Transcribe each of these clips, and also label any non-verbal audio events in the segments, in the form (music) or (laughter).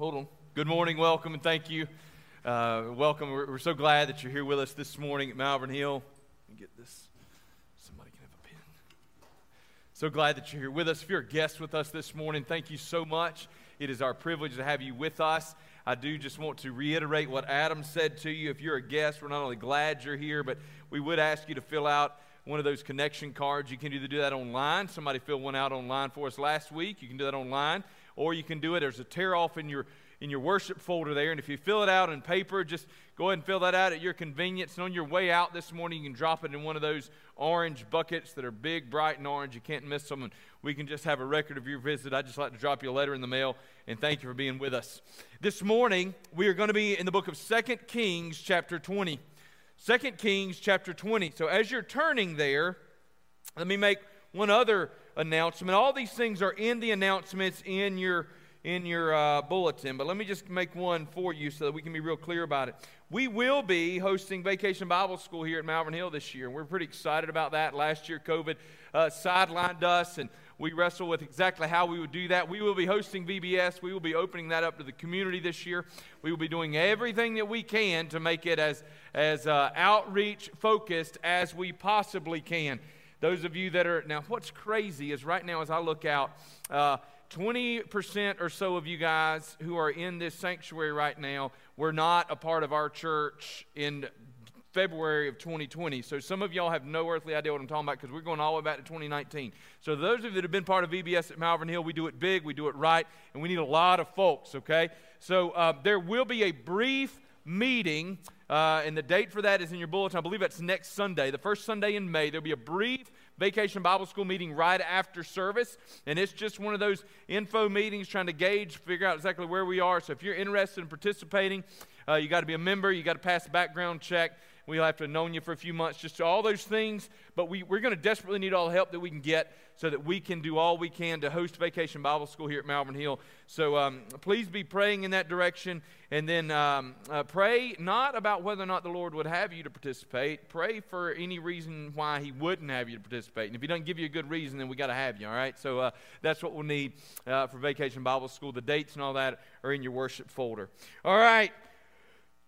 Hold on. Good morning, welcome, and thank you. Uh, welcome. We're, we're, so glad that you're here with us this morning at Malvern Hill. Get this. Somebody can have a pen. So glad that you're here with us. If you're a guest with us this morning, thank you so much. It is our privilege to have you with us. I do just want to reiterate what Adam said to you. If you're a guest, we're not only glad you're here, but we would ask you to fill out one of those connection cards. You can either do that online. Somebody filled one out online for us last week. You can do that online or you can do it. There's a tear off in your in your worship folder there, and if you fill it out in paper, just go ahead and fill that out at your convenience. And on your way out this morning, you can drop it in one of those orange buckets that are big, bright, and orange. You can't miss them, and we can just have a record of your visit. I'd just like to drop you a letter in the mail, and thank you for being with us. This morning, we are going to be in the book of Second Kings, chapter 20. 2 Kings, chapter 20. So as you're turning there, let me make one other announcement. All these things are in the announcements in your in your uh, bulletin, but let me just make one for you so that we can be real clear about it. We will be hosting Vacation Bible School here at Malvern Hill this year, and we're pretty excited about that. Last year, COVID uh, sidelined us, and we wrestled with exactly how we would do that. We will be hosting VBS. We will be opening that up to the community this year. We will be doing everything that we can to make it as, as uh, outreach focused as we possibly can. Those of you that are, now what's crazy is right now as I look out, uh, 20% or so of you guys who are in this sanctuary right now were not a part of our church in February of 2020. So some of y'all have no earthly idea what I'm talking about because we're going all the way back to 2019. So those of you that have been part of VBS at Malvern Hill, we do it big, we do it right, and we need a lot of folks, okay? So uh, there will be a brief meeting, uh, and the date for that is in your bulletin. I believe that's next Sunday, the first Sunday in May. There'll be a brief vacation Bible school meeting right after service, and it's just one of those info meetings trying to gauge, figure out exactly where we are. So if you're interested in participating, uh, you got to be a member, you got to pass a background check. We'll have to have known you for a few months, just all those things. But we, we're going to desperately need all the help that we can get so that we can do all we can to host Vacation Bible School here at Malvern Hill. So um, please be praying in that direction. And then um, uh, pray not about whether or not the Lord would have you to participate. Pray for any reason why He wouldn't have you to participate. And if He doesn't give you a good reason, then we got to have you, all right? So uh, that's what we'll need uh, for Vacation Bible School. The dates and all that are in your worship folder. All right.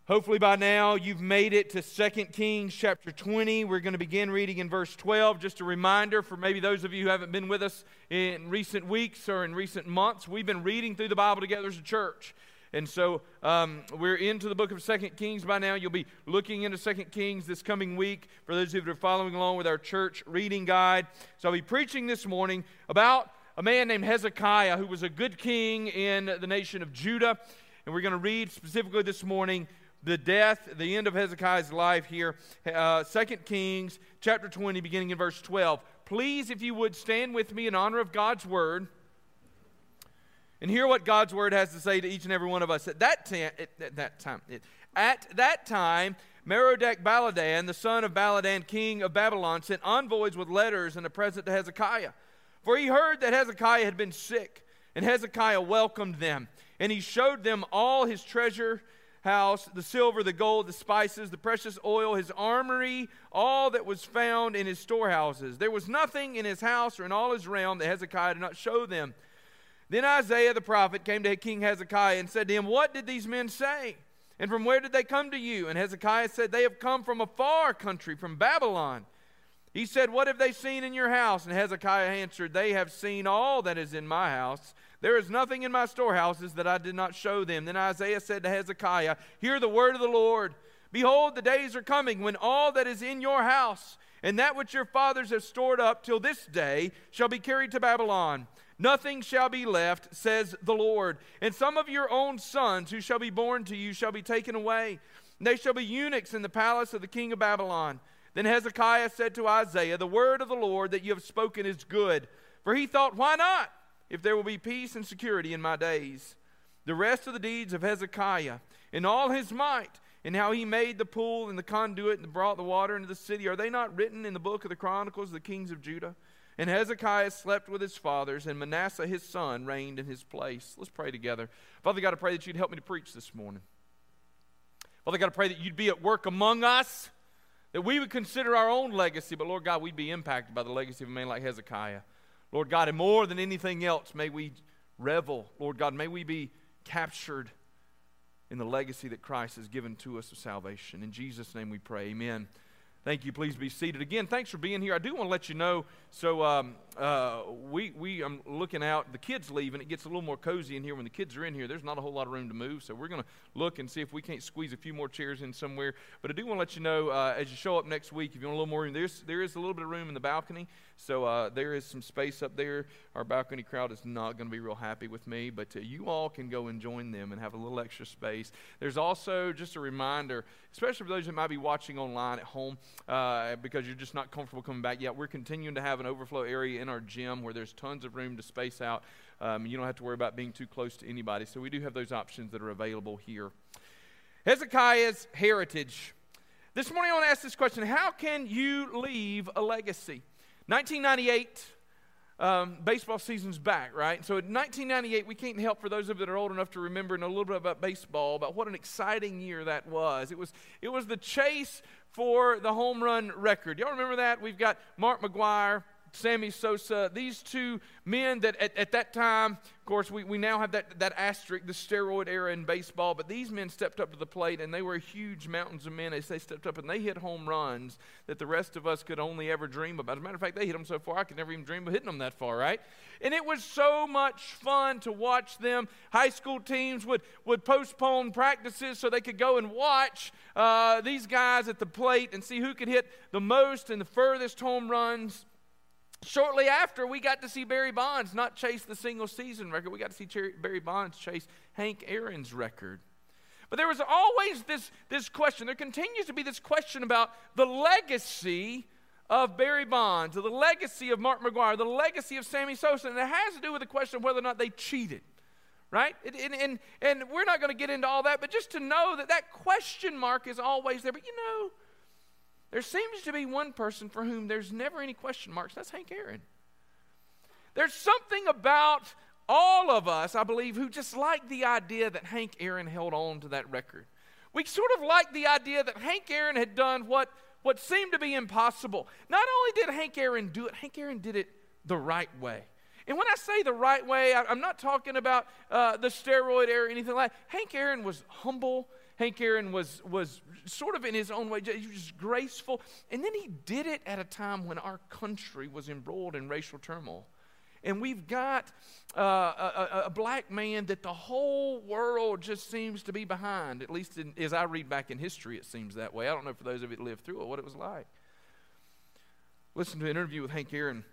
Hopefully, by now, you've made it to 2 Kings chapter 20. We're going to begin reading in verse 12. Just a reminder for maybe those of you who haven't been with us in recent weeks or in recent months, we've been reading through the Bible together as a church. And so um, we're into the book of Second Kings by now. You'll be looking into Second Kings this coming week for those of you who are following along with our church reading guide. So I'll be preaching this morning about a man named Hezekiah who was a good king in the nation of Judah. And we're going to read specifically this morning the death, the end of Hezekiah's life here. Uh, 2 Kings chapter 20, beginning in verse 12. Please, if you would, stand with me in honor of God's word and hear what God's word has to say to each and every one of us. At that, ta- at that time, at that time, Merodach Baladan, the son of Baladan, king of Babylon, sent envoys with letters and a present to Hezekiah. For he heard that Hezekiah had been sick, and Hezekiah welcomed them, and he showed them all his treasure house the silver, the gold, the spices, the precious oil, his armory, all that was found in his storehouses. There was nothing in his house or in all his realm that Hezekiah did not show them. Then Isaiah the prophet came to King Hezekiah and said to him, What did these men say? And from where did they come to you? And Hezekiah said, They have come from a far country, from Babylon. He said, What have they seen in your house? And Hezekiah answered, They have seen all that is in my house. There is nothing in my storehouses that I did not show them. Then Isaiah said to Hezekiah, Hear the word of the Lord. Behold, the days are coming when all that is in your house and that which your fathers have stored up till this day shall be carried to Babylon. Nothing shall be left, says the Lord. And some of your own sons who shall be born to you shall be taken away. They shall be eunuchs in the palace of the king of Babylon. Then Hezekiah said to Isaiah, The word of the Lord that you have spoken is good. For he thought, Why not? If there will be peace and security in my days. The rest of the deeds of Hezekiah, in all his might, and how he made the pool and the conduit and brought the water into the city, are they not written in the book of the Chronicles of the kings of Judah? And Hezekiah slept with his fathers, and Manasseh his son reigned in his place. Let's pray together. Father God, I pray that you'd help me to preach this morning. Father God, I pray that you'd be at work among us, that we would consider our own legacy, but Lord God, we'd be impacted by the legacy of a man like Hezekiah. Lord God, and more than anything else, may we revel. Lord God, may we be captured in the legacy that Christ has given to us of salvation. In Jesus' name we pray. Amen. Thank you. Please be seated. Again, thanks for being here. I do want to let you know. So um, uh, we we I'm looking out. The kids leave, and it gets a little more cozy in here when the kids are in here. There's not a whole lot of room to move, so we're going to look and see if we can't squeeze a few more chairs in somewhere. But I do want to let you know uh, as you show up next week, if you want a little more room, there's there is a little bit of room in the balcony. So uh, there is some space up there. Our balcony crowd is not going to be real happy with me, but uh, you all can go and join them and have a little extra space. There's also just a reminder, especially for those that might be watching online at home uh, because you're just not comfortable coming back yet. We're continuing to have an overflow area in our gym where there's tons of room to space out. Um, you don't have to worry about being too close to anybody. So we do have those options that are available here. Hezekiah's heritage. This morning I want to ask this question How can you leave a legacy? 1998, um, baseball season's back, right? So in 1998, we can't help for those of you that are old enough to remember and a little bit about baseball, about what an exciting year that was. It was, it was the chase for the home run record. Y'all remember that? We've got Mark McGwire, Sammy Sosa, these two men that at, at that time, of course, we, we now have that, that asterisk, the steroid era in baseball, but these men stepped up to the plate and they were huge mountains of men as they stepped up and they hit home runs that the rest of us could only ever dream about. As a matter of fact, they hit them so far I could never even dream of hitting them that far, right? And it was so much fun to watch them. High school teams would, would postpone practices so they could go and watch uh, these guys at the plate and see who could hit the most and the furthest home runs. Shortly after, we got to see Barry Bonds not chase the single season record. We got to see Barry Bonds chase Hank Aaron's record. But there was always this, this question. There continues to be this question about the legacy of Barry Bonds, the legacy of Mark McGwire, the legacy of Sammy Sosa. And it has to do with the question of whether or not they cheated, right? And, and, and we're not going to get into all that, but just to know that that question mark is always there. But you know, there seems to be one person for whom there's never any question marks. That's Hank Aaron. There's something about all of us, I believe, who just like the idea that Hank Aaron held on to that record. We sort of like the idea that Hank Aaron had done what, what seemed to be impossible. Not only did Hank Aaron do it, Hank Aaron did it the right way. And when I say the right way, I, am not talking about uh, the steroid era or anything like that. Hank Aaron was humble Hank Aaron was, was sort of in his own way, just graceful. And then he did it at a time when our country was embroiled in racial turmoil. And we've got uh, a, a, black man that the whole world just seems to be behind. At least in, as I read back in history, it seems that way. I don't know for those of you that lived through it what it was like. Listen to an interview with Hank Aaron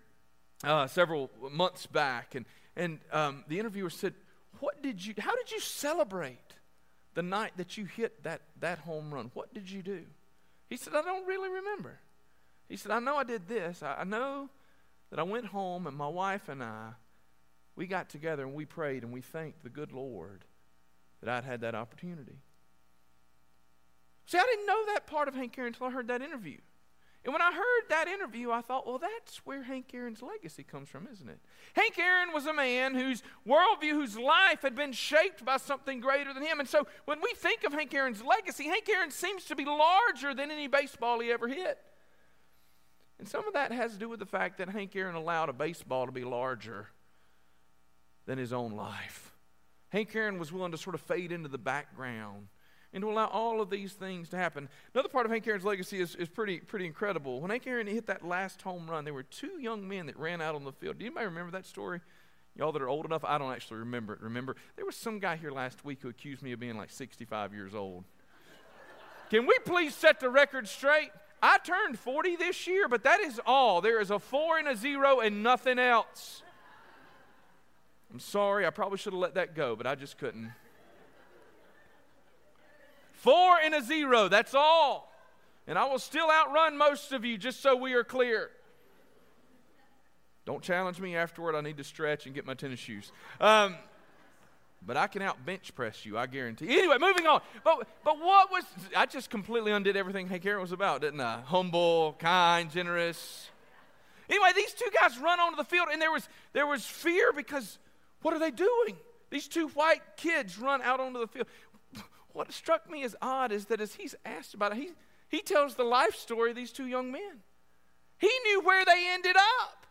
uh, several months back, and and um, the interviewer said, "What did you? How did you celebrate?" The night that you hit that, that home run? What did you do? He said, I don't really remember. He said, I know I did this. I, I know that I went home and my wife and I, we got together and we prayed and we thanked the good Lord that I'd had that opportunity. See, I didn't know that part of Hank Aaron until I heard that interview. And when I heard that interview, I thought, well, that's where Hank Aaron's legacy comes from, isn't it? Hank Aaron was a man whose worldview, whose life had been shaped by something greater than him. And so when we think of Hank Aaron's legacy, Hank Aaron seems to be larger than any baseball he ever hit. And some of that has to do with the fact that Hank Aaron allowed a baseball to be larger than his own life. Hank Aaron was willing to sort of fade into the background and to allow all of these things to happen. Another part of Hank Aaron's legacy is, is pretty, pretty incredible. When Hank Aaron hit that last home run, there were two young men that ran out on the field. Do anybody remember that story? Y'all that are old enough, I don't actually remember it. Remember, there was some guy here last week who accused me of being like 65 years old. (laughs) Can we please set the record straight? I turned 40 this year, but that is all. There is a four and a zero and nothing else. I'm sorry, I probably should have let that go, but I just couldn't. Four and a zero, that's all. And I will still outrun most of you, just so we are clear. Don't challenge me afterward. I need to stretch and get my tennis shoes. Um, but I can out bench press you, I guarantee. Anyway, moving on. But but what was I just completely undid everything Hank Aaron was about, didn't I? Humble, kind, generous. Anyway, these two guys run onto the field, and there was there was fear because what are they doing? These two white kids run out onto the field what struck me as odd is that as he's asked about it, he, he tells the life story of these two young men. He knew where they ended up.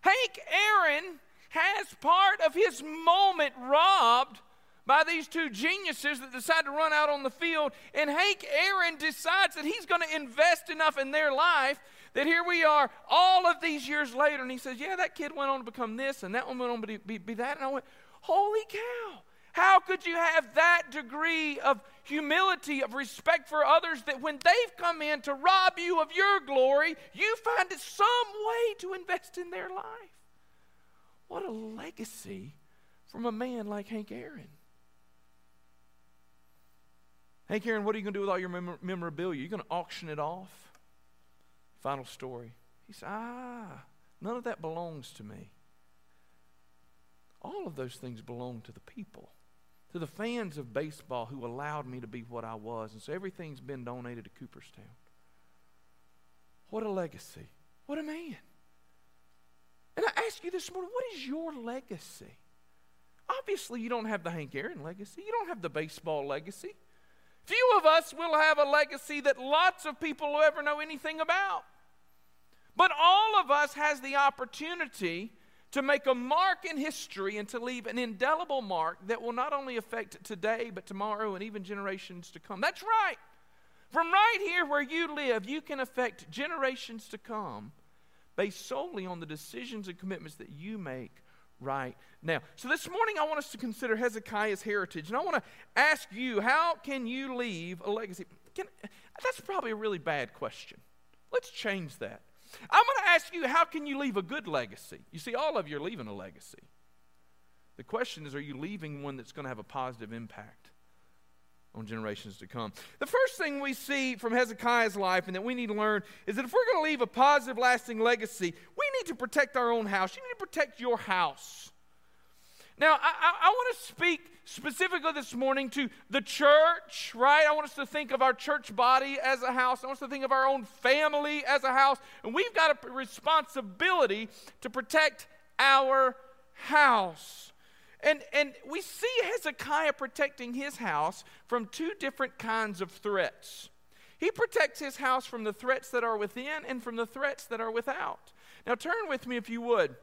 Hank Aaron has part of his moment robbed by these two geniuses that decide to run out on the field. And Hank Aaron decides that he's going to invest enough in their life that here we are all of these years later. And he says, Yeah, that kid went on to become this, and that one went on to be, be that. And I went, Holy cow. How could you have that degree of humility, of respect for others, that when they've come in to rob you of your glory, you find it some way to invest in their life? What a legacy from a man like Hank Aaron. Hank Aaron, what are you going to do with all your mem- memorabilia? You're going to auction it off? Final story. He said, Ah, none of that belongs to me. All of those things belong to the people to the fans of baseball who allowed me to be what I was. And so everything's been donated to Cooperstown. What a legacy. What a man. And I ask you this morning, what is your legacy? Obviously, you don't have the Hank Aaron legacy. You don't have the baseball legacy. Few of us will have a legacy that lots of people will ever know anything about. But all of us has the opportunity to make a mark in history and to leave an indelible mark that will not only affect today, but tomorrow and even generations to come. That's right. From right here where you live, you can affect generations to come based solely on the decisions and commitments that you make right now. So this morning I want us to consider Hezekiah's heritage and I want to ask you, how can you leave a legacy? Can, that's probably a really bad question. Let's change that. I'm going to ask you, how can you leave a good legacy? You see, all of you are leaving a legacy. The question is, are you leaving one that's going to have a positive impact on generations to come? The first thing we see from Hezekiah's life and that we need to learn is that if we're going to leave a positive, lasting legacy, we need to protect our own house. You need to protect your house. Now, I, I, I want to speak specifically this morning to the church, right? I want us to think of our church body as a house. I want us to think of our own family as a house. And we've got a responsibility to protect our house. And, and we see Hezekiah protecting his house from two different kinds of threats. He protects his house from the threats that are within and from the threats that are without. Now, turn with me, if you would,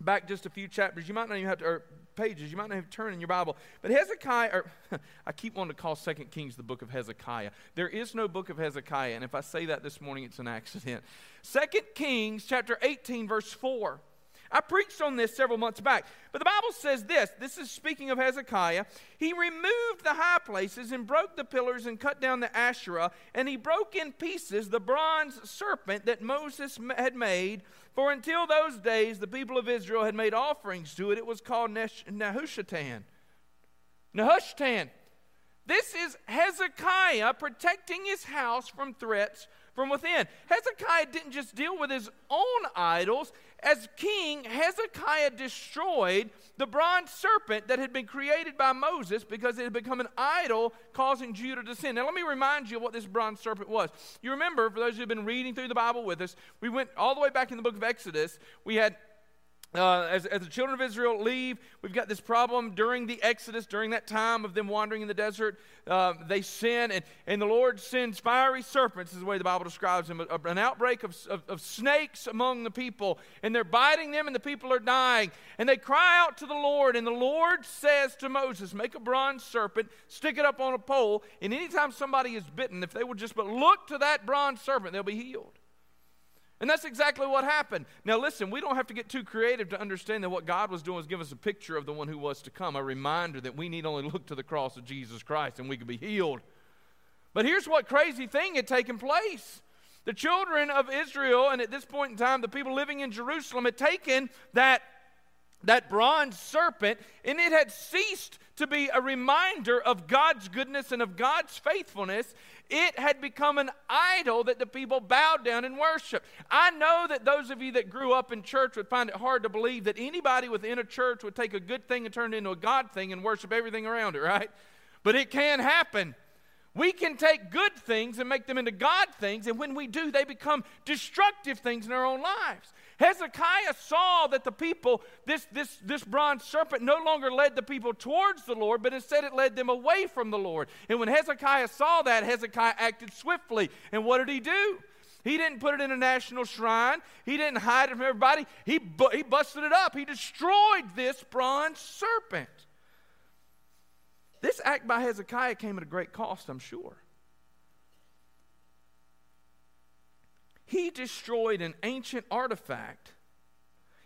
back just a few chapters. You might not even have to, or pages. You might not have turned in your Bible. But Hezekiah, or (laughs) I keep wanting to call Second Kings the book of Hezekiah. There is no book of Hezekiah, and if I say that this morning, it's an accident. Second Kings chapter 18, verse 4. I preached on this several months back. But the Bible says this this is speaking of Hezekiah. He removed the high places and broke the pillars and cut down the Asherah, and he broke in pieces the bronze serpent that Moses had made. For until those days, the people of Israel had made offerings to it. It was called Nehushtan. Nehushtan. This is Hezekiah protecting his house from threats from within. Hezekiah didn't just deal with his own idols. As king, Hezekiah destroyed the bronze serpent that had been created by Moses because it had become an idol causing Judah to sin. Now, let me remind you of what this bronze serpent was. You remember, for those who have been reading through the Bible with us, we went all the way back in the book of Exodus. We had uh, as, as the children of Israel leave, we've got this problem during the Exodus, during that time of them wandering in the desert. Uh, they sin, and, and the Lord sends fiery serpents, is the way the Bible describes them, an outbreak of, of, of snakes among the people, and they're biting them, and the people are dying. And they cry out to the Lord, and the Lord says to Moses, Make a bronze serpent, stick it up on a pole, and anytime somebody is bitten, if they will just but look to that bronze serpent, they'll be healed. And that's exactly what happened. Now, listen, we don't have to get too creative to understand that what God was doing was give us a picture of the one who was to come, a reminder that we need only look to the cross of Jesus Christ and we can be healed. But here's what crazy thing had taken place. The children of Israel, and at this point in time, the people living in Jerusalem, had taken that, that bronze serpent and it had ceased to be a reminder of God's goodness and of God's faithfulness. It had become an idol that the people bowed down and worshiped. I know that those of you that grew up in church would find it hard to believe that anybody within a church would take a good thing and turn it into a God thing and worship everything around it, right? But it can happen. We can take good things and make them into God things, and when we do, they become destructive things in our own lives. Hezekiah saw that the people, this, this, this bronze serpent, no longer led the people towards the Lord, but instead it led them away from the Lord. And when Hezekiah saw that, Hezekiah acted swiftly. And what did he do? He didn't put it in a national shrine. He didn't hide it from everybody. He, bu- he busted it up. He destroyed this bronze serpent. This act by Hezekiah came at a great cost, I'm sure. He destroyed an ancient artifact.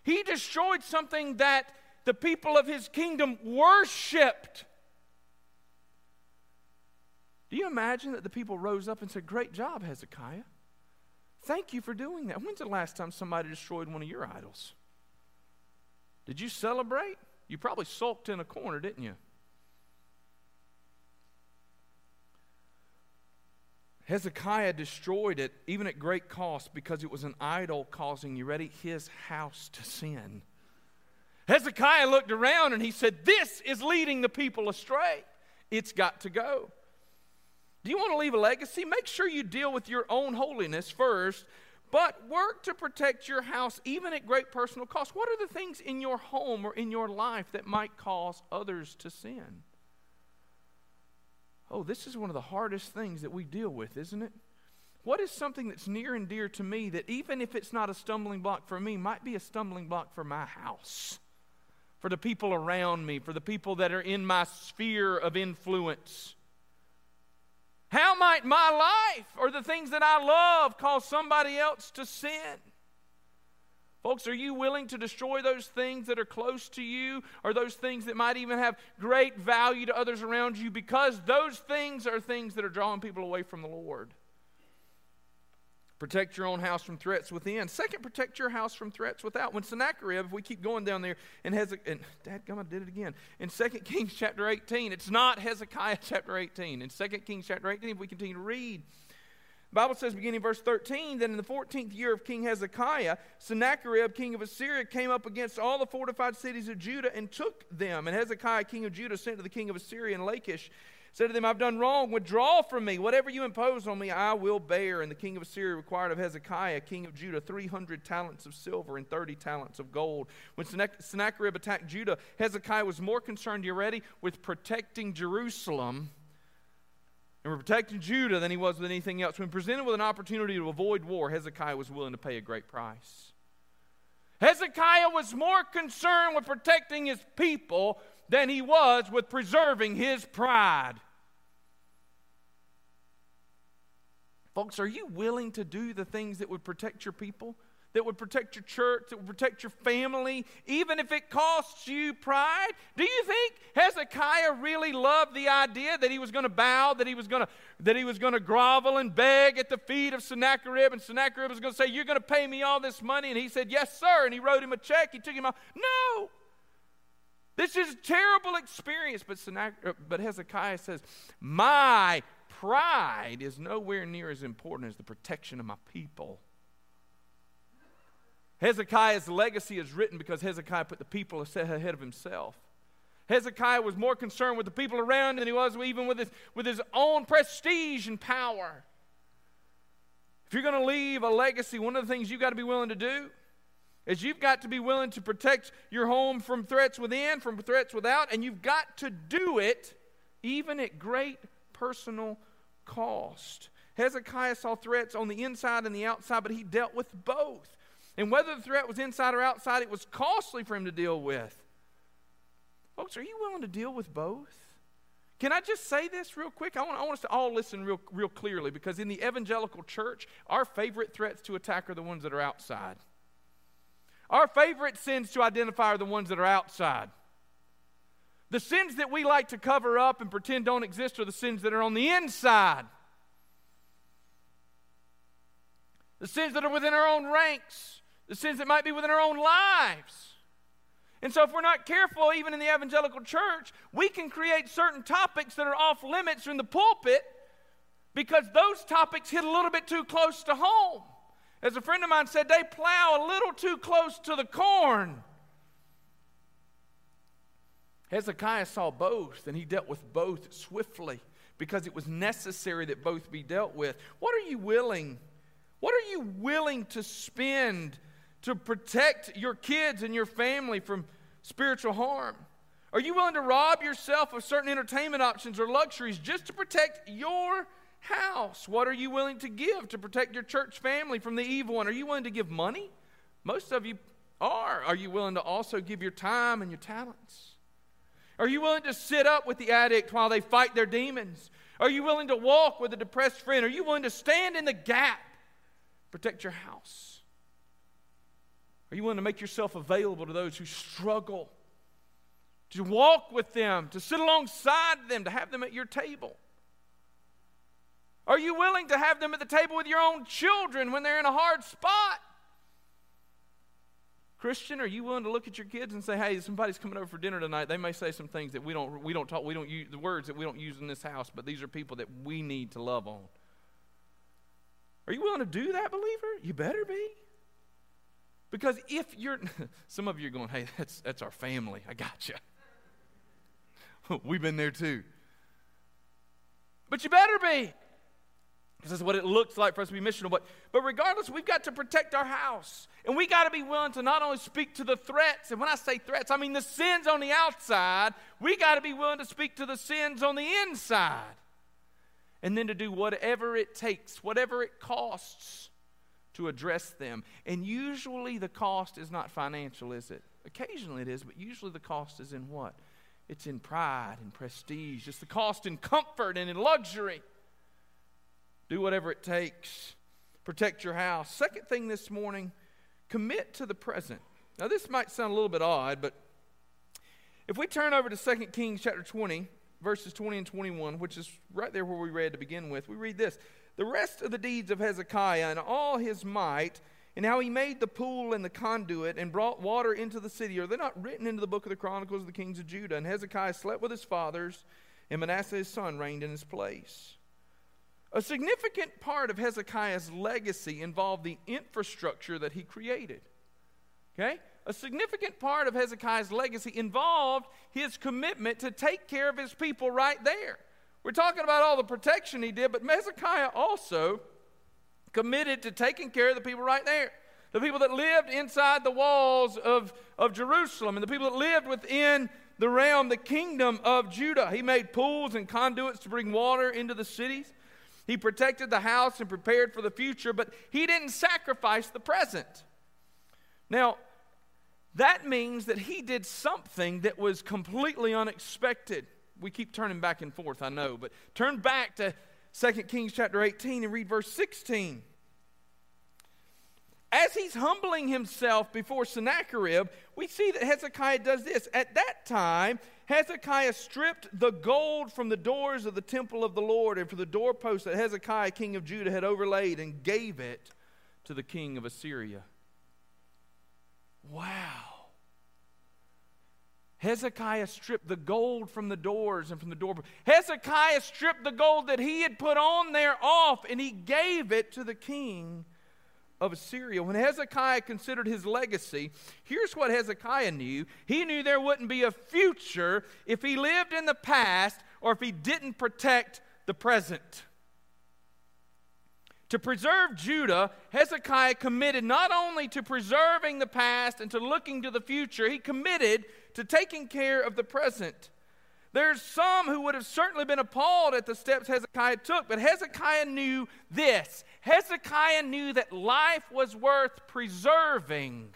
He destroyed something that the people of his kingdom worshiped. Do you imagine that the people rose up and said, Great job, Hezekiah? Thank you for doing that. When's the last time somebody destroyed one of your idols? Did you celebrate? You probably sulked in a corner, didn't you? Hezekiah destroyed it, even at great cost, because it was an idol causing, you ready, his house to sin. Hezekiah looked around and he said, This is leading the people astray. It's got to go. Do you want to leave a legacy? Make sure you deal with your own holiness first, but work to protect your house even at great personal cost. What are the things in your home or in your life that might cause others to sin? Oh, this is one of the hardest things that we deal with, isn't it? What is something that's near and dear to me that even if it's not a stumbling block for me, might be a stumbling block for my house, for the people around me, for the people that are in my sphere of influence? How might my life or the things that I love cause somebody else to sin? Folks, are you willing to destroy those things that are close to you or those things that might even have great value to others around you because those things are things that are drawing people away from the Lord? Protect your own house from threats within. Second, protect your house from threats without. When Sennacherib, if we keep going down there, and Hezekiah, and Dad, come, I did it again. In 2 Kings chapter 18, it's not Hezekiah chapter 18. In 2 Kings chapter 18, if we continue to read, Bible says, beginning verse 13, that in the 14th year of King Hezekiah, Sennacherib, king of Assyria, came up against all the fortified cities of Judah and took them. And Hezekiah, king of Judah, sent to the king of Assyria and Lachish said to them, I've done wrong. Withdraw from me. Whatever you impose on me, I will bear. And the king of Assyria required of Hezekiah, king of Judah, 300 talents of silver and 30 talents of gold. When Sennacherib attacked Judah, Hezekiah was more concerned, you ready, with protecting Jerusalem and were protecting Judah than he was with anything else. When presented with an opportunity to avoid war, Hezekiah was willing to pay a great price. Hezekiah was more concerned with protecting his people than he was with preserving his pride. Folks, are you willing to do the things that would protect your people? That would protect your church, that would protect your family, even if it costs you pride? Do you think Hezekiah really loved the idea that he was going to bow, that he was going to that he was going to grovel and beg at the feet of Sennacherib, and Sennacherib was going to say, "You're going to pay me all this money," and he said, "Yes, sir," and he wrote him a check. He took him out. No, this is a terrible experience, but, uh, but Hezekiah says, My pride is nowhere near as important as the protection of my people. Hezekiah's legacy is written because Hezekiah put the people ahead of himself. Hezekiah was more concerned with the people around than he was even with his, with his own prestige and power. If you're going to leave a legacy, one of the things you've got to be willing to do is you've got to be willing to protect your home from threats within, from threats without, and you've got to do it even at great personal cost. Hezekiah saw threats on the inside and the outside, but he dealt with both. And whether the threat was inside or outside, it was costly for him to deal with. Folks, are you willing to deal with both? Can I just say this real quick? I want, I want us to all listen real, real clearly because in the evangelical church, our favorite threats to attack are the ones that are outside. Our favorite sins to identify are the ones that are outside. The sins that we like to cover up and pretend don't exist are the sins that are on the inside. The sins that are within our own ranks, the sins that might be within our own lives. And so, if we're not careful, even in the evangelical church, we can create certain topics that are off limits in the pulpit because those topics hit a little bit too close to home. As a friend of mine said, they plow a little too close to the corn. Hezekiah saw both, and he dealt with both swiftly because it was necessary that both be dealt with. What are you willing? What are you willing to spend to protect your kids and your family from spiritual harm? Are you willing to rob yourself of certain entertainment options or luxuries just to protect your house? What are you willing to give to protect your church family from the evil one? Are you willing to give money? Most of you are. Are you willing to also give your time and your talents? Are you willing to sit up with the addict while they fight their demons? Are you willing to walk with a depressed friend? Are you willing to stand in the gap, protect your house? Are you willing to make yourself available to those who struggle? To walk with them, to sit alongside them, to have them at your table? Are you willing to have them at the table with your own children when they're in a hard spot? Christian, are you willing to look at your kids and say, "Hey, somebody's coming over for dinner tonight. They may say some things that we don't we don't talk we don't use the words that we don't use in this house, but these are people that we need to love on." Are you willing to do that, believer? You better be. Because if you're (laughs) some of you are going, "Hey, that's that's our family. I got you." (laughs) We've been there too. But you better be. This is what it looks like for us to be missional. But, but regardless, we've got to protect our house. And we got to be willing to not only speak to the threats, and when I say threats, I mean the sins on the outside. We got to be willing to speak to the sins on the inside. And then to do whatever it takes, whatever it costs to address them. And usually the cost is not financial, is it? Occasionally it is, but usually the cost is in what? It's in pride and prestige. It's the cost in comfort and in luxury. Do whatever it takes. Protect your house. Second thing this morning, commit to the present. Now, this might sound a little bit odd, but if we turn over to 2 Kings chapter 20, verses 20 and 21, which is right there where we read to begin with, we read this The rest of the deeds of Hezekiah and all his might, and how he made the pool and the conduit and brought water into the city, are they not written into the book of the Chronicles of the kings of Judah? And Hezekiah slept with his fathers, and Manasseh his son reigned in his place. A significant part of Hezekiah's legacy involved the infrastructure that he created. Okay? A significant part of Hezekiah's legacy involved his commitment to take care of his people right there. We're talking about all the protection he did, but Hezekiah also committed to taking care of the people right there. The people that lived inside the walls of, of Jerusalem and the people that lived within the realm, the kingdom of Judah. He made pools and conduits to bring water into the cities. He protected the house and prepared for the future, but he didn't sacrifice the present. Now, that means that he did something that was completely unexpected. We keep turning back and forth, I know, but turn back to 2 Kings chapter 18 and read verse 16. As he's humbling himself before Sennacherib, we see that Hezekiah does this. At that time, Hezekiah stripped the gold from the doors of the temple of the Lord and from the doorposts that Hezekiah, king of Judah, had overlaid and gave it to the king of Assyria. Hezekiah stripped the gold from the doors and from the door. Hezekiah stripped the gold that he had put on there off and he gave it to the king of Assyria. When Hezekiah considered his legacy, here's what Hezekiah knew he knew there wouldn't be a future if he lived in the past or if he didn't protect the present. To preserve Judah, Hezekiah committed not only to preserving the past and to looking to the future, he committed to taking care of the present. There's some who would have certainly been appalled at the steps Hezekiah took, but Hezekiah knew this. Hezekiah knew that life was worth preserving.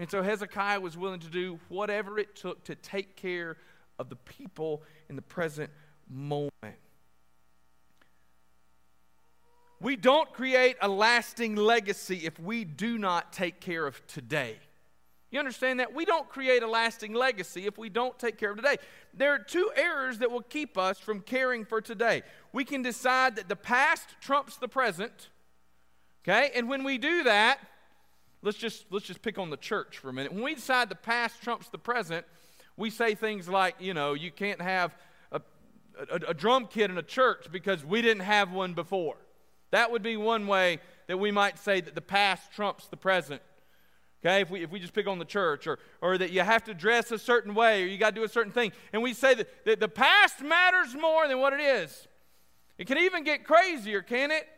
And so Hezekiah was willing to do whatever it took to take care of the people in the present moment. We don't create a lasting legacy if we do not take care of today. You understand that? We don't create a lasting legacy if we don't take care of today. There are two errors that will keep us from caring for today. We can decide that the past trumps the present. Okay? And when we do that, let's just let's just pick on the church for a minute. When we decide the past trumps the present, we say things like, you know, you can't have a, a, a drum kit in a church because we didn't have one before. That would be one way that we might say that the past trumps the present. Okay, if we, if we just pick on the church, or, or that you have to dress a certain way, or you got to do a certain thing, and we say that, that the past matters more than what it is. It can even get crazier, can it?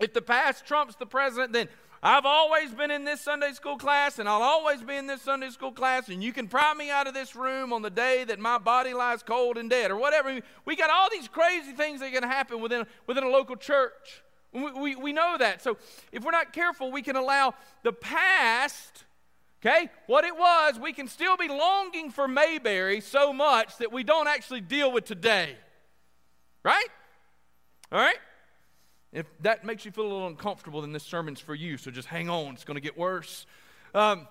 If the past trumps the present, then I've always been in this Sunday school class, and I'll always be in this Sunday school class, and you can pry me out of this room on the day that my body lies cold and dead, or whatever. We got all these crazy things that to happen within, within a local church. We, we, we know that. So if we're not careful, we can allow the past, okay, what it was, we can still be longing for Mayberry so much that we don't actually deal with today. Right? All right? If that makes you feel a little uncomfortable, then this sermon's for you. So just hang on, it's going to get worse. Um,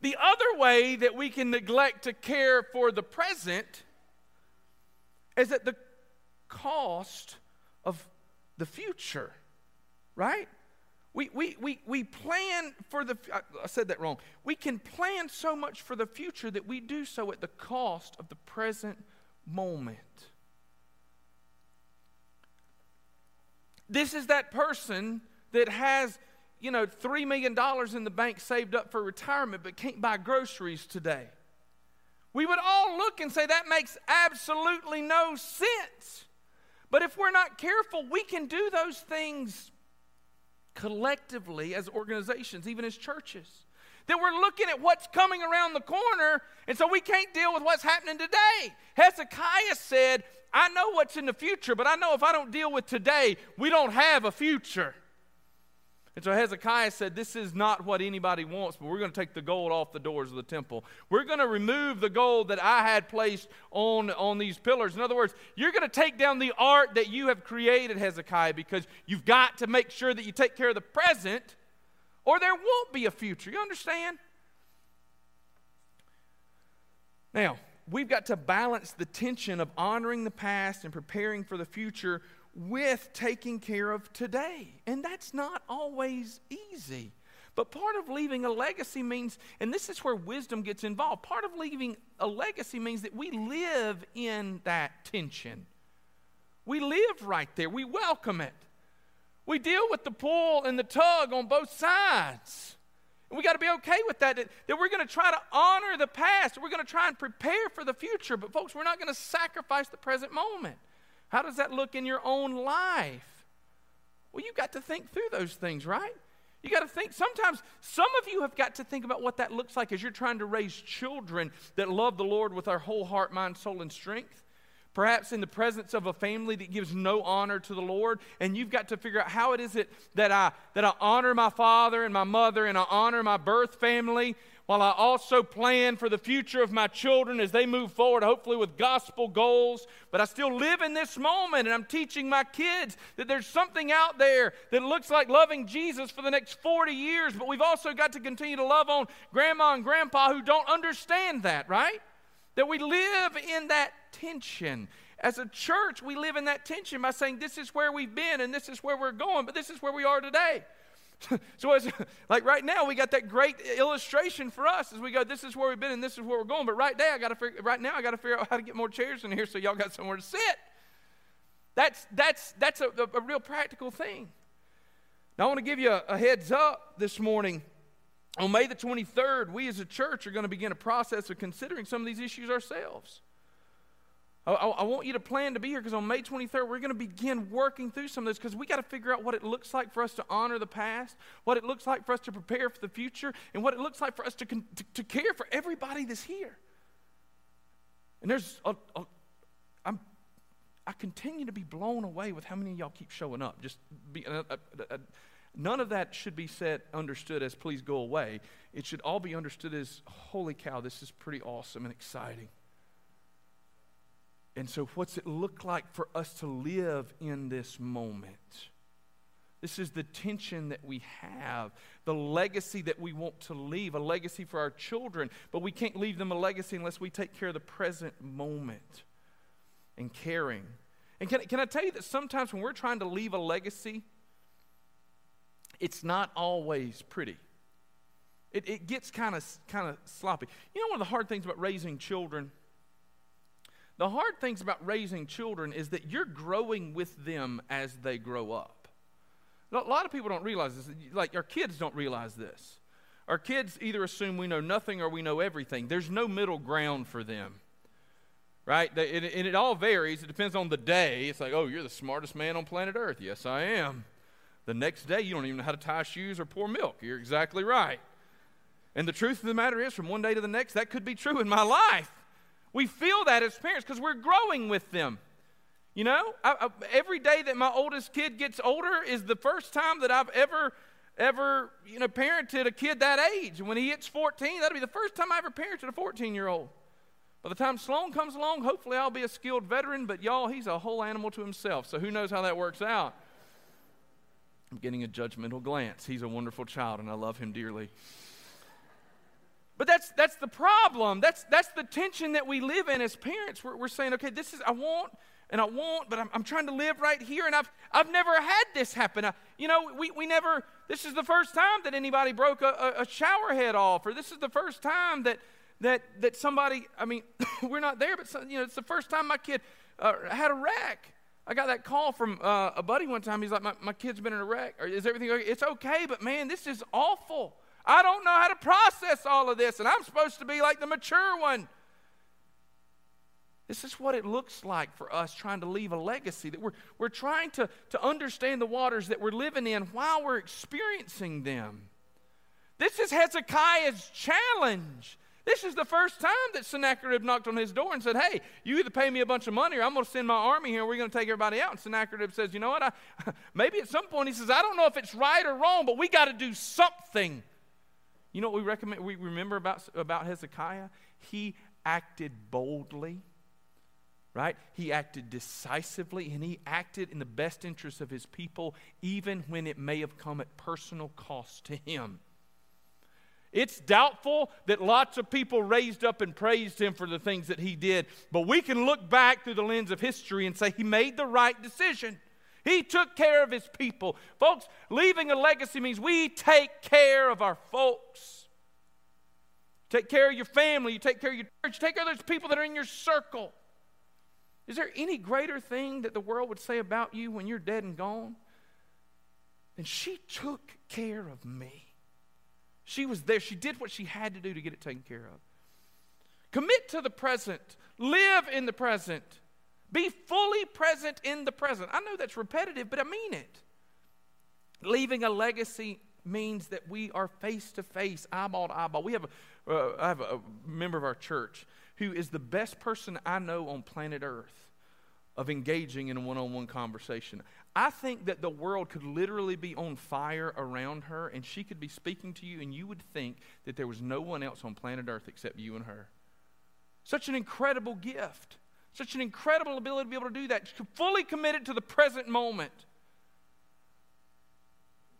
the other way that we can neglect to care for the present is at the cost of the future, right? We, we, we, we plan for the, I said that wrong. We can plan so much for the future that we do so at the cost of the present moment. This is that person that has, you know, $3 million in the bank saved up for retirement but can't buy groceries today. We would all look and say that makes absolutely no sense. But if we're not careful, we can do those things collectively as organizations, even as churches. That we're looking at what's coming around the corner, and so we can't deal with what's happening today. Hezekiah said, I know what's in the future, but I know if I don't deal with today, we don't have a future. And so Hezekiah said, This is not what anybody wants, but we're going to take the gold off the doors of the temple. We're going to remove the gold that I had placed on, on these pillars. In other words, you're going to take down the art that you have created, Hezekiah, because you've got to make sure that you take care of the present, or there won't be a future. You understand? Now, we've got to balance the tension of honoring the past and preparing for the future with taking care of today. And that's not always easy. But part of leaving a legacy means, and this is where wisdom gets involved, part of leaving a legacy means that we live in that tension. We live right there, we welcome it. We deal with the pull and the tug on both sides. And we got to be okay with that, that, that we're going to try to honor the past. We're going to try and prepare for the future. But, folks, we're not going to sacrifice the present moment. How does that look in your own life? Well, you've got to think through those things, right? You got to think. Sometimes, some of you have got to think about what that looks like as you're trying to raise children that love the Lord with their whole heart, mind, soul, and strength. Perhaps in the presence of a family that gives no honor to the Lord, and you've got to figure out how it is it that I that I honor my father and my mother and I honor my birth family while I also plan for the future of my children as they move forward, hopefully with gospel goals. But I still live in this moment, and I'm teaching my kids that there's something out there that looks like loving Jesus for the next 40 years. But we've also got to continue to love on grandma and grandpa who don't understand that, right? That we live in that tension. As a church, we live in that tension by saying, This is where we've been and this is where we're going, but this is where we are today. (laughs) so as, like right now we got that great illustration for us as we go this is where we've been and this is where we're going but right now i got to figure right now i got to figure out how to get more chairs in here so y'all got somewhere to sit that's that's that's a, a, a real practical thing now i want to give you a, a heads up this morning on may the 23rd we as a church are going to begin a process of considering some of these issues ourselves I, I, want you to plan to be here because on May 23rd, we're going to begin working through some of this because we got to figure out what it looks like for us to honor the past, what it looks like for us to prepare for the future, and what it looks like for us to, to, to care for everybody that's here. And there's a, a I'm, I continue to be blown away with how many of y'all keep showing up. Just be, uh, uh, uh, none of that should be said, understood as please go away. It should all be understood as holy cow, this is pretty awesome and exciting. And so, what's it look like for us to live in this moment? This is the tension that we have, the legacy that we want to leave, a legacy for our children, but we can't leave them a legacy unless we take care of the present moment and caring. And can, can I tell you that sometimes when we're trying to leave a legacy, it's not always pretty. It, it gets kind of kind of sloppy. You know, one of the hard things about raising children the hard things about raising children is that you're growing with them as they grow up. A lot of people don't realize this. Like, our kids don't realize this. Our kids either assume we know nothing or we know everything. There's no middle ground for them. Right? And it all varies. It depends on the day. It's like, oh, you're the smartest man on planet Earth. Yes, I am. The next day, you don't even know how to tie shoes or pour milk. You're exactly right. And the truth of the matter is, from one day to the next, that could be true in my life. We feel that as parents because we're growing with them. You know, I, I, every day that my oldest kid gets older is the first time that I've ever, ever, you know, parented a kid that age. And when he hits 14, that'll be the first time I ever parented a 14 year old. By the time Sloan comes along, hopefully I'll be a skilled veteran, but y'all, he's a whole animal to himself. So who knows how that works out? I'm getting a judgmental glance. He's a wonderful child, and I love him dearly. But that's, that's the problem. That's, that's the tension that we live in as parents. We're, we're saying, okay, this is, I want and I want, but I'm, I'm trying to live right here. And I've, I've never had this happen. I, you know, we, we never, this is the first time that anybody broke a, a, a shower head off, or this is the first time that, that, that somebody, I mean, (coughs) we're not there, but some, you know, it's the first time my kid uh, had a wreck. I got that call from uh, a buddy one time. He's like, my, my kid's been in a wreck. Or, is everything okay? It's okay, but man, this is awful. I don't know how to process all of this, and I'm supposed to be like the mature one. This is what it looks like for us trying to leave a legacy, that we're, we're trying to, to understand the waters that we're living in while we're experiencing them. This is Hezekiah's challenge. This is the first time that Sennacherib knocked on his door and said, Hey, you either pay me a bunch of money or I'm going to send my army here and we're going to take everybody out. And Sennacherib says, You know what? I, (laughs) maybe at some point he says, I don't know if it's right or wrong, but we got to do something. You know what we recommend we remember about, about Hezekiah? He acted boldly right? He acted decisively and he acted in the best interest of his people, even when it may have come at personal cost to him. It's doubtful that lots of people raised up and praised him for the things that he did, but we can look back through the lens of history and say he made the right decision. He took care of his people. Folks, leaving a legacy means we take care of our folks. Take care of your family, you take care of your church, you take care of those people that are in your circle. Is there any greater thing that the world would say about you when you're dead and gone? And she took care of me. She was there. She did what she had to do to get it taken care of. Commit to the present. Live in the present. Be fully present in the present. I know that's repetitive, but I mean it. Leaving a legacy means that we are face to face, eyeball to eyeball. We have a, uh, I have a member of our church who is the best person I know on planet Earth of engaging in a one on one conversation. I think that the world could literally be on fire around her, and she could be speaking to you, and you would think that there was no one else on planet Earth except you and her. Such an incredible gift, such an incredible ability to be able to do that, fully committed to the present moment.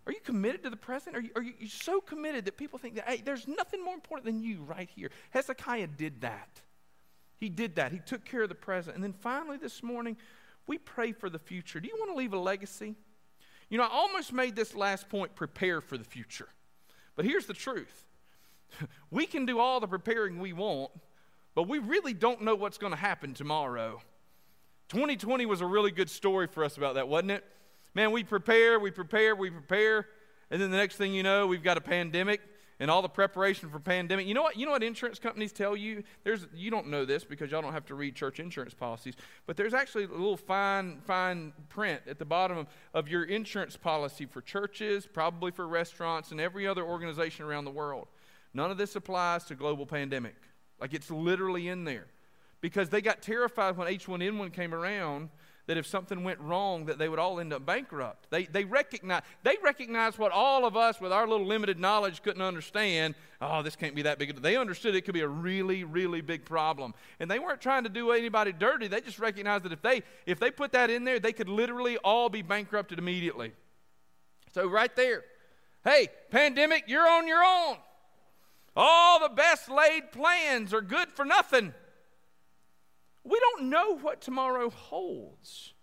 Are you committed to the present? Are you, are you so committed that people think that, hey, there's nothing more important than you right here? Hezekiah did that. He did that. He took care of the present. And then finally, this morning, we pray for the future. Do you want to leave a legacy? You know, I almost made this last point prepare for the future. But here's the truth (laughs) we can do all the preparing we want, but we really don't know what's going to happen tomorrow. 2020 was a really good story for us about that, wasn't it? Man, we prepare, we prepare, we prepare, and then the next thing you know, we've got a pandemic and all the preparation for pandemic. You know what? You know what insurance companies tell you? There's you don't know this because y'all don't have to read church insurance policies, but there's actually a little fine fine print at the bottom of, of your insurance policy for churches, probably for restaurants, and every other organization around the world. None of this applies to global pandemic. Like it's literally in there. Because they got terrified when H1N1 came around that if something went wrong that they would all end up bankrupt. They, they recognize they recognize what all of us with our little limited knowledge couldn't understand. Oh this can't be that big they understood it could be a really really big problem. And they weren't trying to do anybody dirty. They just recognized that if they if they put that in there they could literally all be bankrupted immediately. So right there hey pandemic you're on your own. All the best laid plans are good for nothing we don't know what tomorrow holds.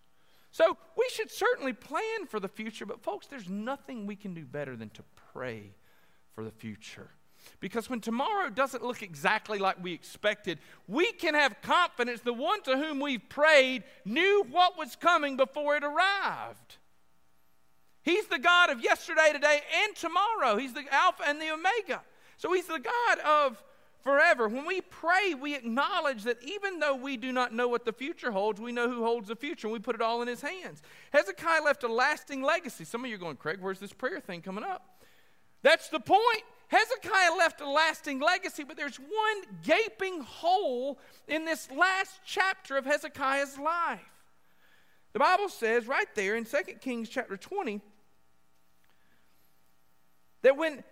So we should certainly plan for the future, but folks, there's nothing we can do better than to pray for the future. Because when tomorrow doesn't look exactly like we expected, we can have confidence the one to whom we've prayed knew what was coming before it arrived. He's the God of yesterday, today, and tomorrow. He's the Alpha and the Omega. So he's the God of forever. When we pray, we acknowledge that even though we do not know what the future holds, we know who holds the future, and we put it all in his hands. Hezekiah left a lasting legacy. Some of you are going, Craig, where's this prayer thing coming up? That's the point. Hezekiah left a lasting legacy, but there's one gaping hole in this last chapter of Hezekiah's life. The Bible says right there in 2 Kings chapter 20 that when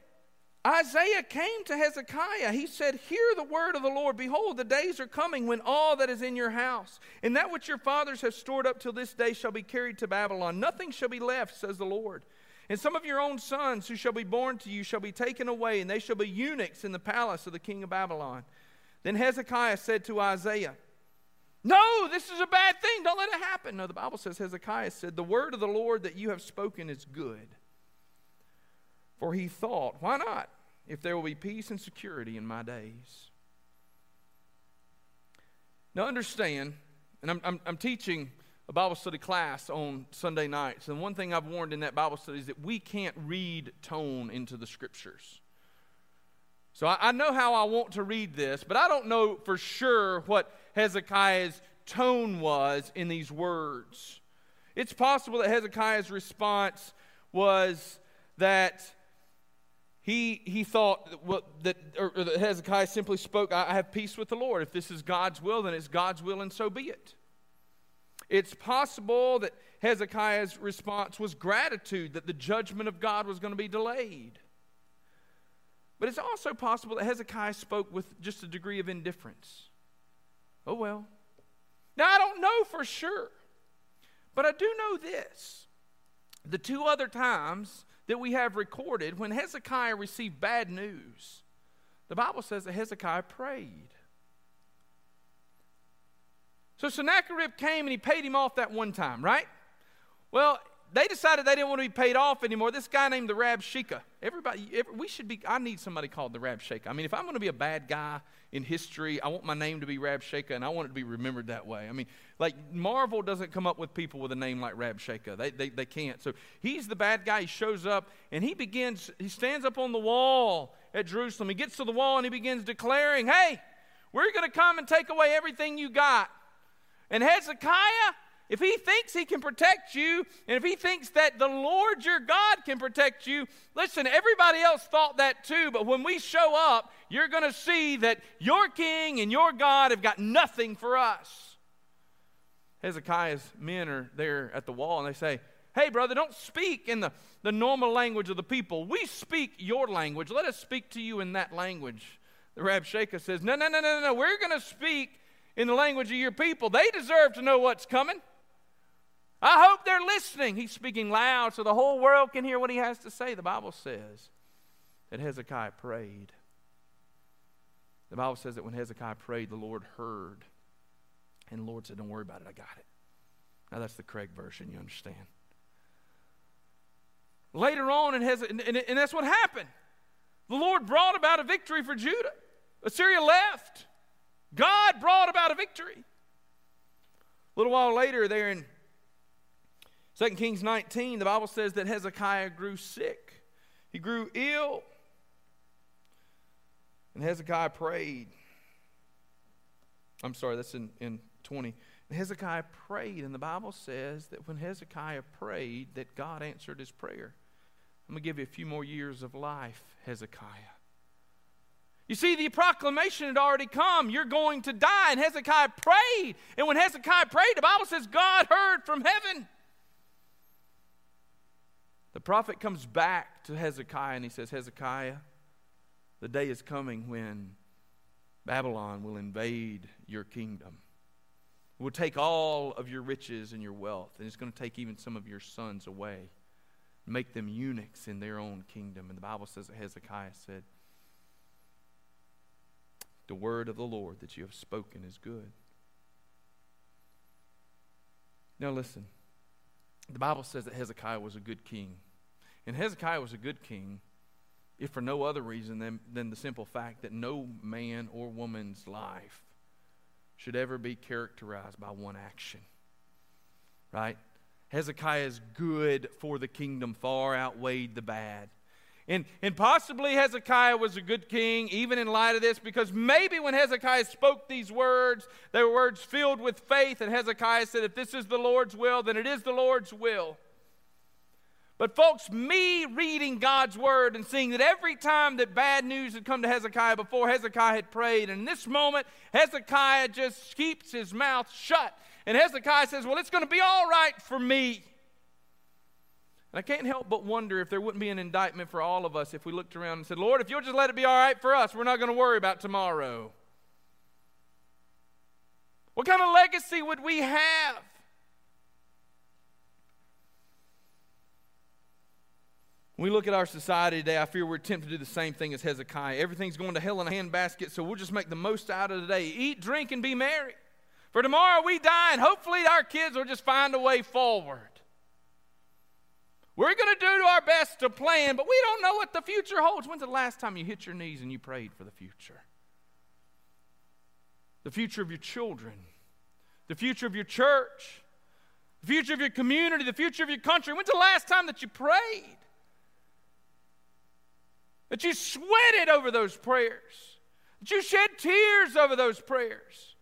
Isaiah came to Hezekiah. He said, Hear the word of the Lord. Behold, the days are coming when all that is in your house and that which your fathers have stored up till this day shall be carried to Babylon. Nothing shall be left, says the Lord. And some of your own sons who shall be born to you shall be taken away, and they shall be eunuchs in the palace of the king of Babylon. Then Hezekiah said to Isaiah, No, this is a bad thing. Don't let it happen. No, the Bible says Hezekiah said, The word of the Lord that you have spoken is good. For he thought, Why not? If there will be peace and security in my days. Now, understand, and I'm, I'm, I'm, teaching a Bible study class on Sunday nights, and one thing I've warned in that Bible study is that we can't read tone into the scriptures. So I, I know how I want to read this, but I don't know for sure what Hezekiah's tone was in these words. It's possible that Hezekiah's response was that he, he thought well, that, or, or that Hezekiah simply spoke, I have peace with the Lord. If this is God's will, then it's God's will, and so be it. It's possible that Hezekiah's response was gratitude that the judgment of God was going to be delayed. But it's also possible that Hezekiah spoke with just a degree of indifference. Oh, well. Now, I don't know for sure, but I do know this. The two other times that we have recorded, when Hezekiah received bad news, the Bible says that Hezekiah prayed. So Sennacherib came and he paid him off that one time, right? Well, they decided they didn't want to be paid off anymore. This guy named the Rabshakeh. Everybody, every, we should be. I need somebody called the Rabshakeh. I mean, if I'm going to be a bad guy in history, I want my name to be Rabshakeh, and I want it to be remembered that way. I mean, like Marvel doesn't come up with people with a name like Rabshakeh. They, they, they can't. So he's the bad guy. He shows up and he begins. He stands up on the wall at Jerusalem. He gets to the wall and he begins declaring, "Hey, we're going to come and take away everything you got." And Hezekiah if he thinks he can protect you, and if he thinks that the Lord your God can protect you, listen, everybody else thought that too, but when we show up, you're going to see that your king and your God have got nothing for us. Hezekiah's men are there at the wall and they say, Hey, brother, don't speak in the, the normal language of the people. We speak your language. Let us speak to you in that language. The Rabshakeh says, No, no, no, no, no. We're going to speak in the language of your people. They deserve to know what's coming. I hope they're listening. He's speaking loud so the whole world can hear what he has to say. The Bible says that Hezekiah prayed. The Bible says that when Hezekiah prayed, the Lord heard. And the Lord said, Don't worry about it, I got it. Now that's the Craig version, you understand. Later on, in Heze- and, and, and that's what happened. The Lord brought about a victory for Judah. Assyria left. God brought about a victory. A little while later, there in 2 Kings 19, the Bible says that Hezekiah grew sick. He grew ill. And Hezekiah prayed. I'm sorry, that's in, in 20. And Hezekiah prayed, and the Bible says that when Hezekiah prayed, that God answered his prayer. I'm going to give you a few more years of life, Hezekiah. You see, the proclamation had already come. You're going to die. And Hezekiah prayed. And when Hezekiah prayed, the Bible says God heard from heaven. The prophet comes back to Hezekiah and he says, Hezekiah, the day is coming when Babylon will invade your kingdom. It will take all of your riches and your wealth, and it's going to take even some of your sons away, make them eunuchs in their own kingdom. And the Bible says that Hezekiah said, The word of the Lord that you have spoken is good. Now, listen. The Bible says that Hezekiah was a good king. And Hezekiah was a good king, if for no other reason than, than the simple fact that no man or woman's life should ever be characterized by one action. Right? Hezekiah's good for the kingdom far outweighed the bad. And, and possibly Hezekiah was a good king, even in light of this, because maybe when Hezekiah spoke these words, they were words filled with faith, and Hezekiah said, If this is the Lord's will, then it is the Lord's will. But, folks, me reading God's word and seeing that every time that bad news had come to Hezekiah before, Hezekiah had prayed. And in this moment, Hezekiah just keeps his mouth shut. And Hezekiah says, Well, it's going to be all right for me. And I can't help but wonder if there wouldn't be an indictment for all of us if we looked around and said, Lord, if you'll just let it be all right for us, we're not going to worry about tomorrow. What kind of legacy would we have? When we look at our society today, I fear we're tempted to do the same thing as Hezekiah. Everything's going to hell in a handbasket, so we'll just make the most out of the day. Eat, drink, and be merry. For tomorrow we die, and hopefully our kids will just find a way forward. We're going to do our best to plan, but we don't know what the future holds. When's the last time you hit your knees and you prayed for the future? The future of your children, the future of your church, the future of your community, the future of your country. When's the last time that you prayed? That you sweated over those prayers, that you shed tears over those prayers.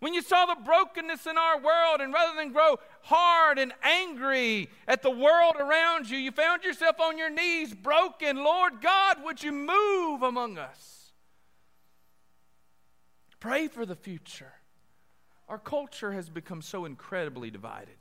When you saw the brokenness in our world, and rather than grow hard and angry at the world around you, you found yourself on your knees, broken. Lord God, would you move among us? Pray for the future. Our culture has become so incredibly divided.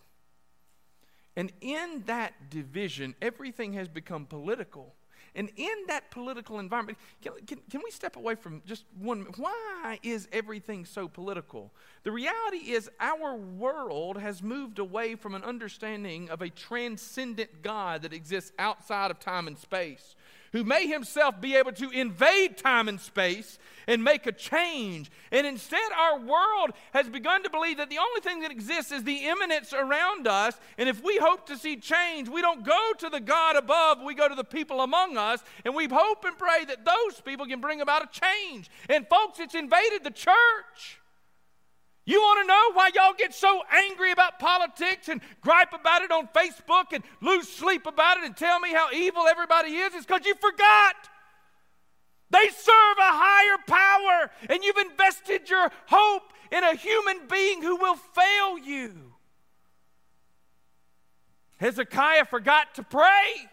And in that division, everything has become political. And in that political environment, can, can, can, we step away from just one? Why is everything so political? The reality is, our world has moved away from an understanding of a transcendent God that exists outside of time and space who may himself be able to invade time and space and make a change. And instead, our world has begun to believe that the only thing that exists is the immanence around us. And if we hope to see change, we don't go to the God above, we go to the people among us. And we hope and pray that those people can bring about a change. And folks, it's invaded the church. You want to know why y'all get so angry about politics and gripe about it on Facebook and lose sleep about it and tell me how evil everybody is? It's because you forgot. They serve a higher power, and you've invested your hope in a human being who will fail you. Hezekiah forgot to pray.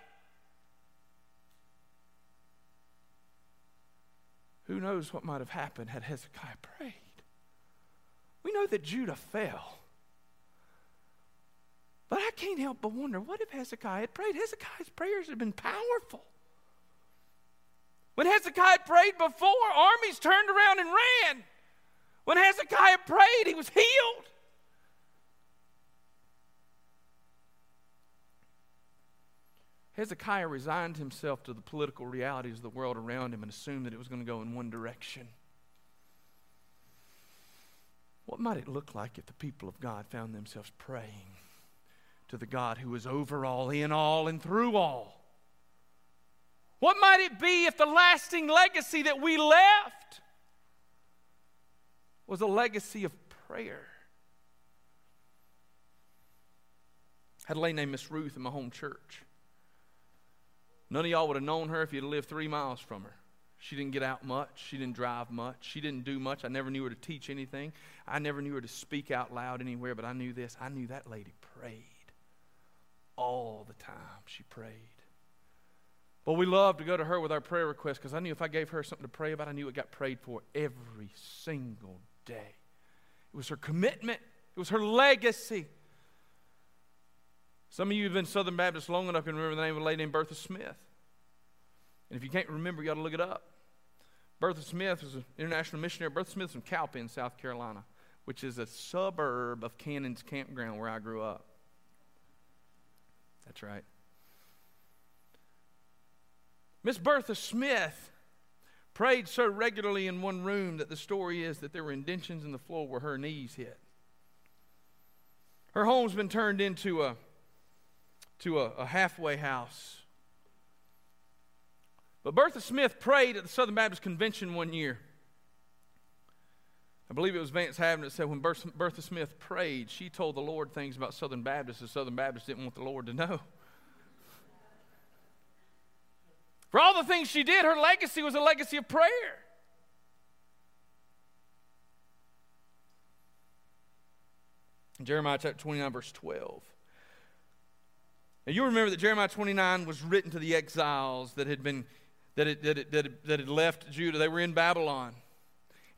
Who knows what might have happened had Hezekiah prayed? We know that Judah fell. But I can't help but wonder what if Hezekiah had prayed? Hezekiah's prayers had been powerful. When Hezekiah prayed before, armies turned around and ran. When Hezekiah prayed, he was healed. Hezekiah resigned himself to the political realities of the world around him and assumed that it was going to go in one direction. What might it look like if the people of God found themselves praying to the God who is over all, in all, and through all? What might it be if the lasting legacy that we left was a legacy of prayer? I had a lady named Miss Ruth in my home church. None of y'all would have known her if you'd lived three miles from her. She didn't get out much. She didn't drive much. She didn't do much. I never knew her to teach anything. I never knew her to speak out loud anywhere, but I knew this. I knew that lady prayed all the time. She prayed. But we loved to go to her with our prayer requests because I knew if I gave her something to pray about, I knew it got prayed for every single day. It was her commitment, it was her legacy. Some of you have been Southern Baptists long enough to remember the name of a lady named Bertha Smith. And if you can't remember, you got to look it up. Bertha Smith was an international missionary. Bertha Smith's from Cowpens, South Carolina, which is a suburb of Cannons Campground where I grew up. That's right. Miss Bertha Smith prayed so regularly in one room that the story is that there were indentions in the floor where her knees hit. Her home's been turned into a to a, a halfway house but Bertha Smith prayed at the Southern Baptist Convention one year. I believe it was Vance Havner that said when Bertha Smith prayed, she told the Lord things about Southern Baptists that Southern Baptists didn't want the Lord to know. For all the things she did, her legacy was a legacy of prayer. Jeremiah chapter 29, verse 12. Now you remember that Jeremiah 29 was written to the exiles that had been that had, that, had, that, had, that had left Judah. They were in Babylon.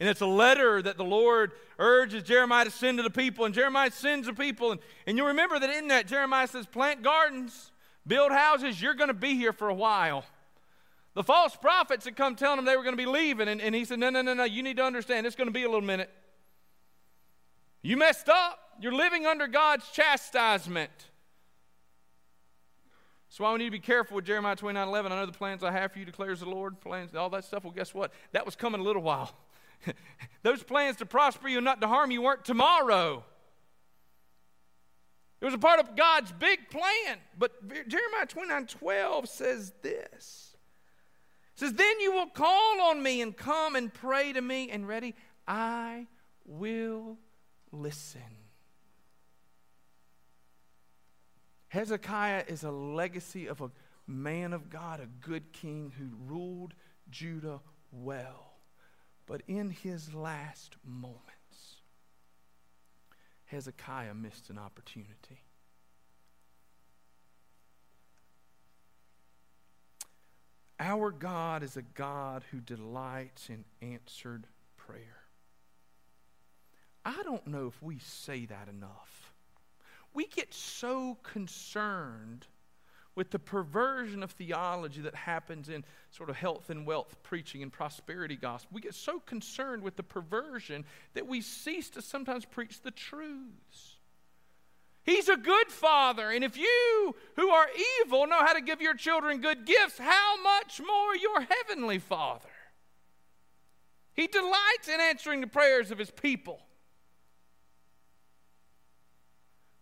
And it's a letter that the Lord urges Jeremiah to send to the people. And Jeremiah sends the people. And, and you'll remember that in that, Jeremiah says, plant gardens, build houses. You're going to be here for a while. The false prophets had come telling them they were going to be leaving. And, and he said, no, no, no, no. You need to understand. It's going to be a little minute. You messed up. You're living under God's chastisement. That's why we need to be careful with Jeremiah 29 11. I know the plans I have for you, declares the Lord. Plans, all that stuff. Well, guess what? That was coming a little while. (laughs) Those plans to prosper you and not to harm you weren't tomorrow. It was a part of God's big plan. But Jeremiah 29 12 says this. It says, Then you will call on me and come and pray to me, and ready, I will listen. Hezekiah is a legacy of a man of God, a good king who ruled Judah well. But in his last moments, Hezekiah missed an opportunity. Our God is a God who delights in answered prayer. I don't know if we say that enough we get so concerned with the perversion of theology that happens in sort of health and wealth preaching and prosperity gospel. We get so concerned with the perversion that we cease to sometimes preach the truths. He's a good father, and if you who are evil know how to give your children good gifts, how much more your heavenly Father? He delights in answering the prayers of his people.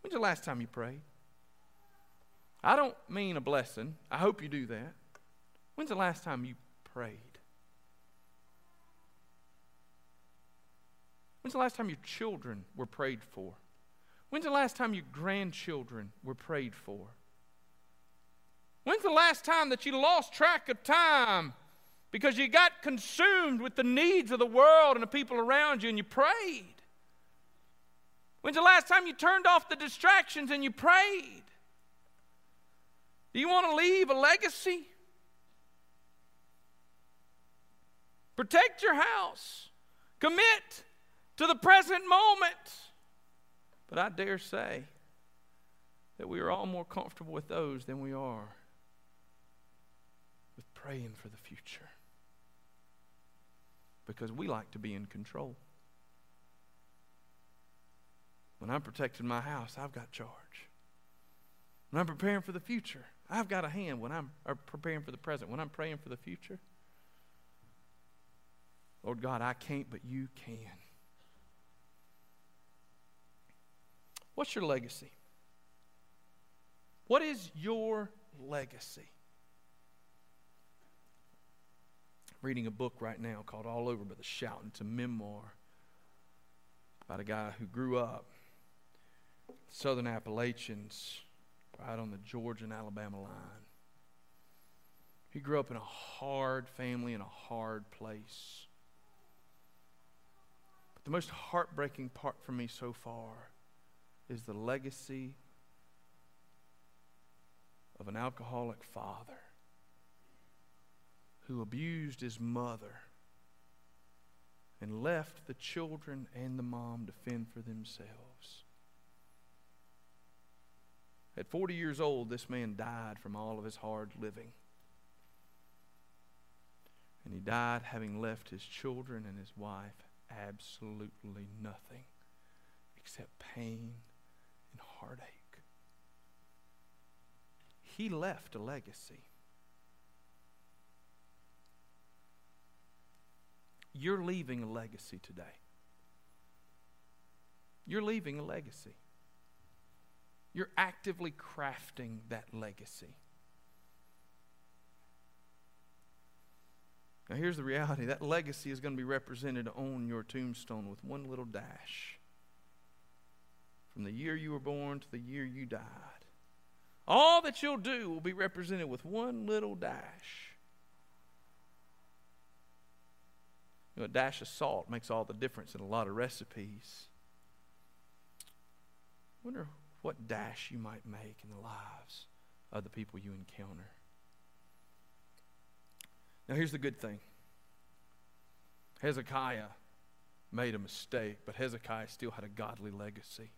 When's the last time you prayed? I don't mean a blessing. I hope you do that. When's the last time you prayed? When's the last time your children were prayed for? When's the last time your grandchildren were prayed for? When's the last time that you lost track of time because you got consumed with the needs of the world and the people around you and you prayed? When's the last time you turned off the distractions and you prayed? Do you want to leave a legacy? Protect your house. Commit to the present moment. But I dare say that we are all more comfortable with those than we are with praying for the future. Because we like to be in control. When I'm protecting my house, I've got charge. When I'm preparing for the future, I've got a hand when I'm preparing for the present. When I'm praying for the future, Lord God, I can't, but you can. What's your legacy? What is your legacy? I'm reading a book right now called All Over but the Shouting. It's a memoir about a guy who grew up southern Appalachians, right on the Georgia and Alabama line. He grew up in a hard family in a hard place. But the most heartbreaking part for me so far is the legacy of an alcoholic father who abused his mother and left the children and the mom to fend for themselves. At 40 years old, this man died from all of his hard living. And he died having left his children and his wife absolutely nothing except pain and heartache. He left a legacy. You're leaving a legacy today. You're leaving a legacy. You're actively crafting that legacy. Now, here's the reality that legacy is going to be represented on your tombstone with one little dash. From the year you were born to the year you died, all that you'll do will be represented with one little dash. You know, a dash of salt makes all the difference in a lot of recipes. I wonder what dash you might make in the lives of the people you encounter. Now, here's the good thing Hezekiah made a mistake, but Hezekiah still had a godly legacy.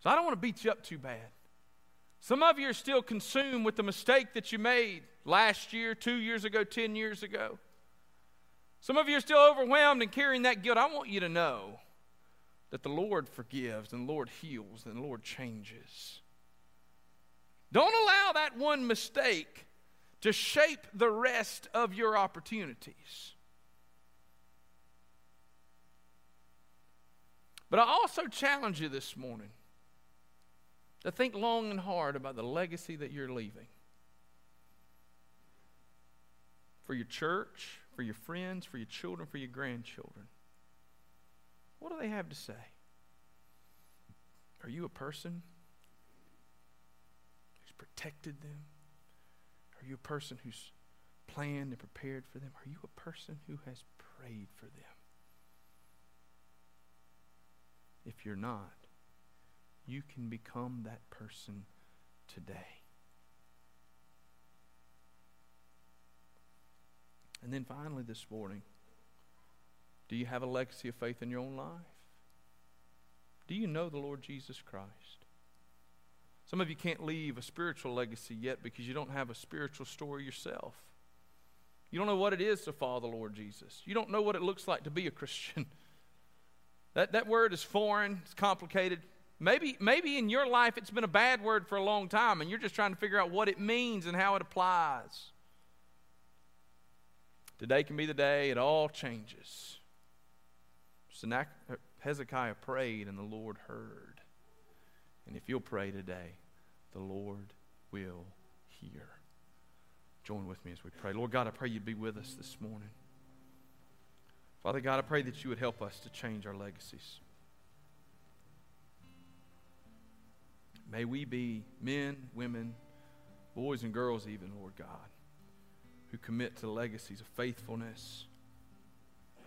So I don't want to beat you up too bad. Some of you are still consumed with the mistake that you made last year, two years ago, 10 years ago. Some of you are still overwhelmed and carrying that guilt. I want you to know that the Lord forgives and the Lord heals and the Lord changes. Don't allow that one mistake to shape the rest of your opportunities. But I also challenge you this morning to think long and hard about the legacy that you're leaving for your church, for your friends, for your children, for your grandchildren. What do they have to say? Are you a person who's protected them? Are you a person who's planned and prepared for them? Are you a person who has prayed for them? If you're not, you can become that person today. And then finally, this morning, do you have a legacy of faith in your own life? Do you know the Lord Jesus Christ? Some of you can't leave a spiritual legacy yet because you don't have a spiritual story yourself. You don't know what it is to follow the Lord Jesus. You don't know what it looks like to be a Christian. (laughs) That, that word is foreign, it's complicated. Maybe, maybe in your life it's been a bad word for a long time and you're just trying to figure out what it means and how it applies. Today can be the day it all changes. Hezekiah prayed and the Lord heard. And if you'll pray today, the Lord will hear. Join with me as we pray. Lord God, I pray you'd be with us this morning. Father God, I pray that you would help us to change our legacies. May we be men, women, boys, and girls, even, Lord God, who commit to legacies of faithfulness,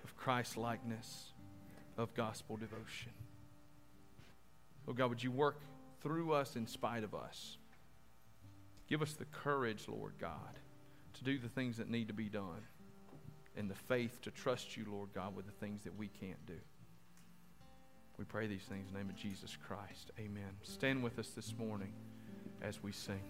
of Christ likeness, of gospel devotion. Oh God, would you work through us in spite of us? Give us the courage, Lord God, to do the things that need to be done and the faith to trust you, Lord God, with the things that we can't do. We pray these things in the name of Jesus Christ. Amen. Stand with us this morning as we sing.